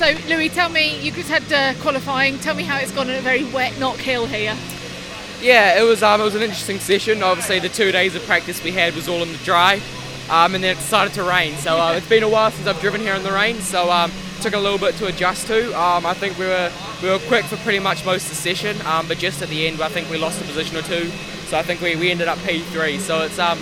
So, Louis, tell me, you just had uh, qualifying. Tell me how it's gone on a very wet Knockhill here. Yeah, it was um, it was an interesting session. Obviously, the two days of practice we had was all in the dry, um, and then it started to rain. So uh, it's been a while since I've driven here in the rain. So um, took a little bit to adjust to. Um, I think we were we were quick for pretty much most of the session, um, but just at the end, I think we lost a position or two. So I think we, we ended up P3. So it's um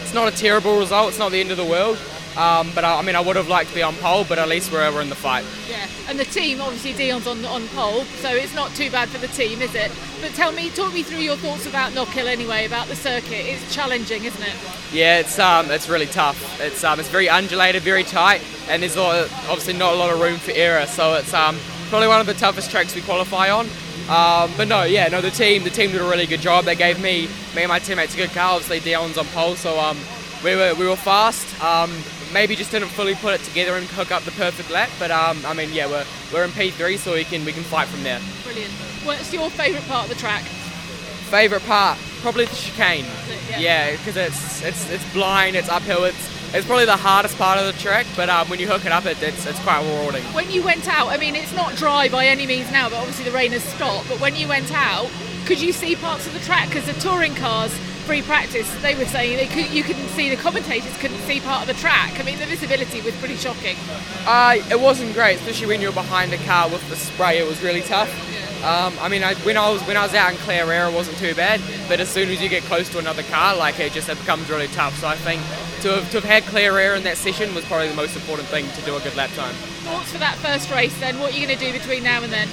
it's not a terrible result. It's not the end of the world. Um, but I, I, mean, I would have liked to be on pole, but at least we're, we're in the fight. Yeah, and the team, obviously, Dion's on on pole, so it's not too bad for the team, is it? But tell me, talk me through your thoughts about Knockhill anyway, about the circuit. It's challenging, isn't it? Yeah, it's um, it's really tough. It's um, it's very undulated, very tight, and there's of, obviously not a lot of room for error. So it's um, probably one of the toughest tracks we qualify on. Um, but no, yeah, no, the team, the team did a really good job. They gave me, me and my teammates a good car. Obviously, Dion's on pole, so um, we were we were fast. Um, maybe just didn't fully put it together and hook up the perfect lap. But um, I mean, yeah, we're we're in P3, so we can we can fight from there. Brilliant. What's your favourite part of the track? Favourite part, probably the chicane. Yeah, because yeah, it's it's it's blind, it's uphill, it's it's probably the hardest part of the track, but um, when you hook it up, it, it's, it's quite rewarding. When you went out, I mean, it's not dry by any means now, but obviously the rain has stopped. But when you went out, could you see parts of the track? Because the touring cars free practice, they were saying they could, you couldn't see the commentators couldn't see part of the track. I mean, the visibility was pretty shocking. Uh, it wasn't great, especially when you were behind a car with the spray. It was really tough. Um, I mean, I, when I was when I was out in Clare it wasn't too bad, but as soon as you get close to another car, like it just it becomes really tough. So I think to have, to have had clear air in that session was probably the most important thing to do a good lap time. Thoughts for that first race then? What are you going to do between now and then?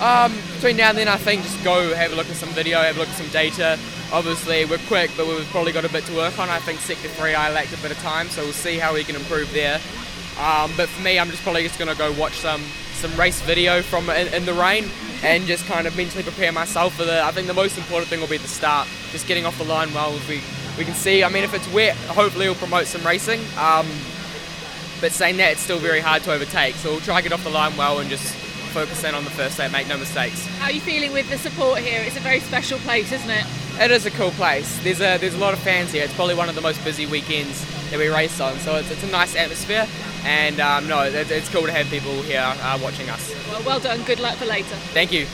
Um, between now and then, I think just go have a look at some video, have a look at some data. Obviously, we're quick, but we've probably got a bit to work on. I think sector three, I lacked a bit of time, so we'll see how we can improve there. Um, but for me, I'm just probably just going to go watch some some race video from in, in, the rain and just kind of mentally prepare myself for the. I think the most important thing will be the start, just getting off the line well. We we can see, I mean, if it's wet, hopefully it'll promote some racing. Um, but saying that, it's still very hard to overtake. So we'll try to get off the line well and just focus in on the first day, make no mistakes. How are you feeling with the support here? It's a very special place, isn't it? It is a cool place. There's a there's a lot of fans here. It's probably one of the most busy weekends that we race on. So it's, it's a nice atmosphere, and um, no, it, it's cool to have people here uh, watching us. Well, well done. Good luck for later. Thank you.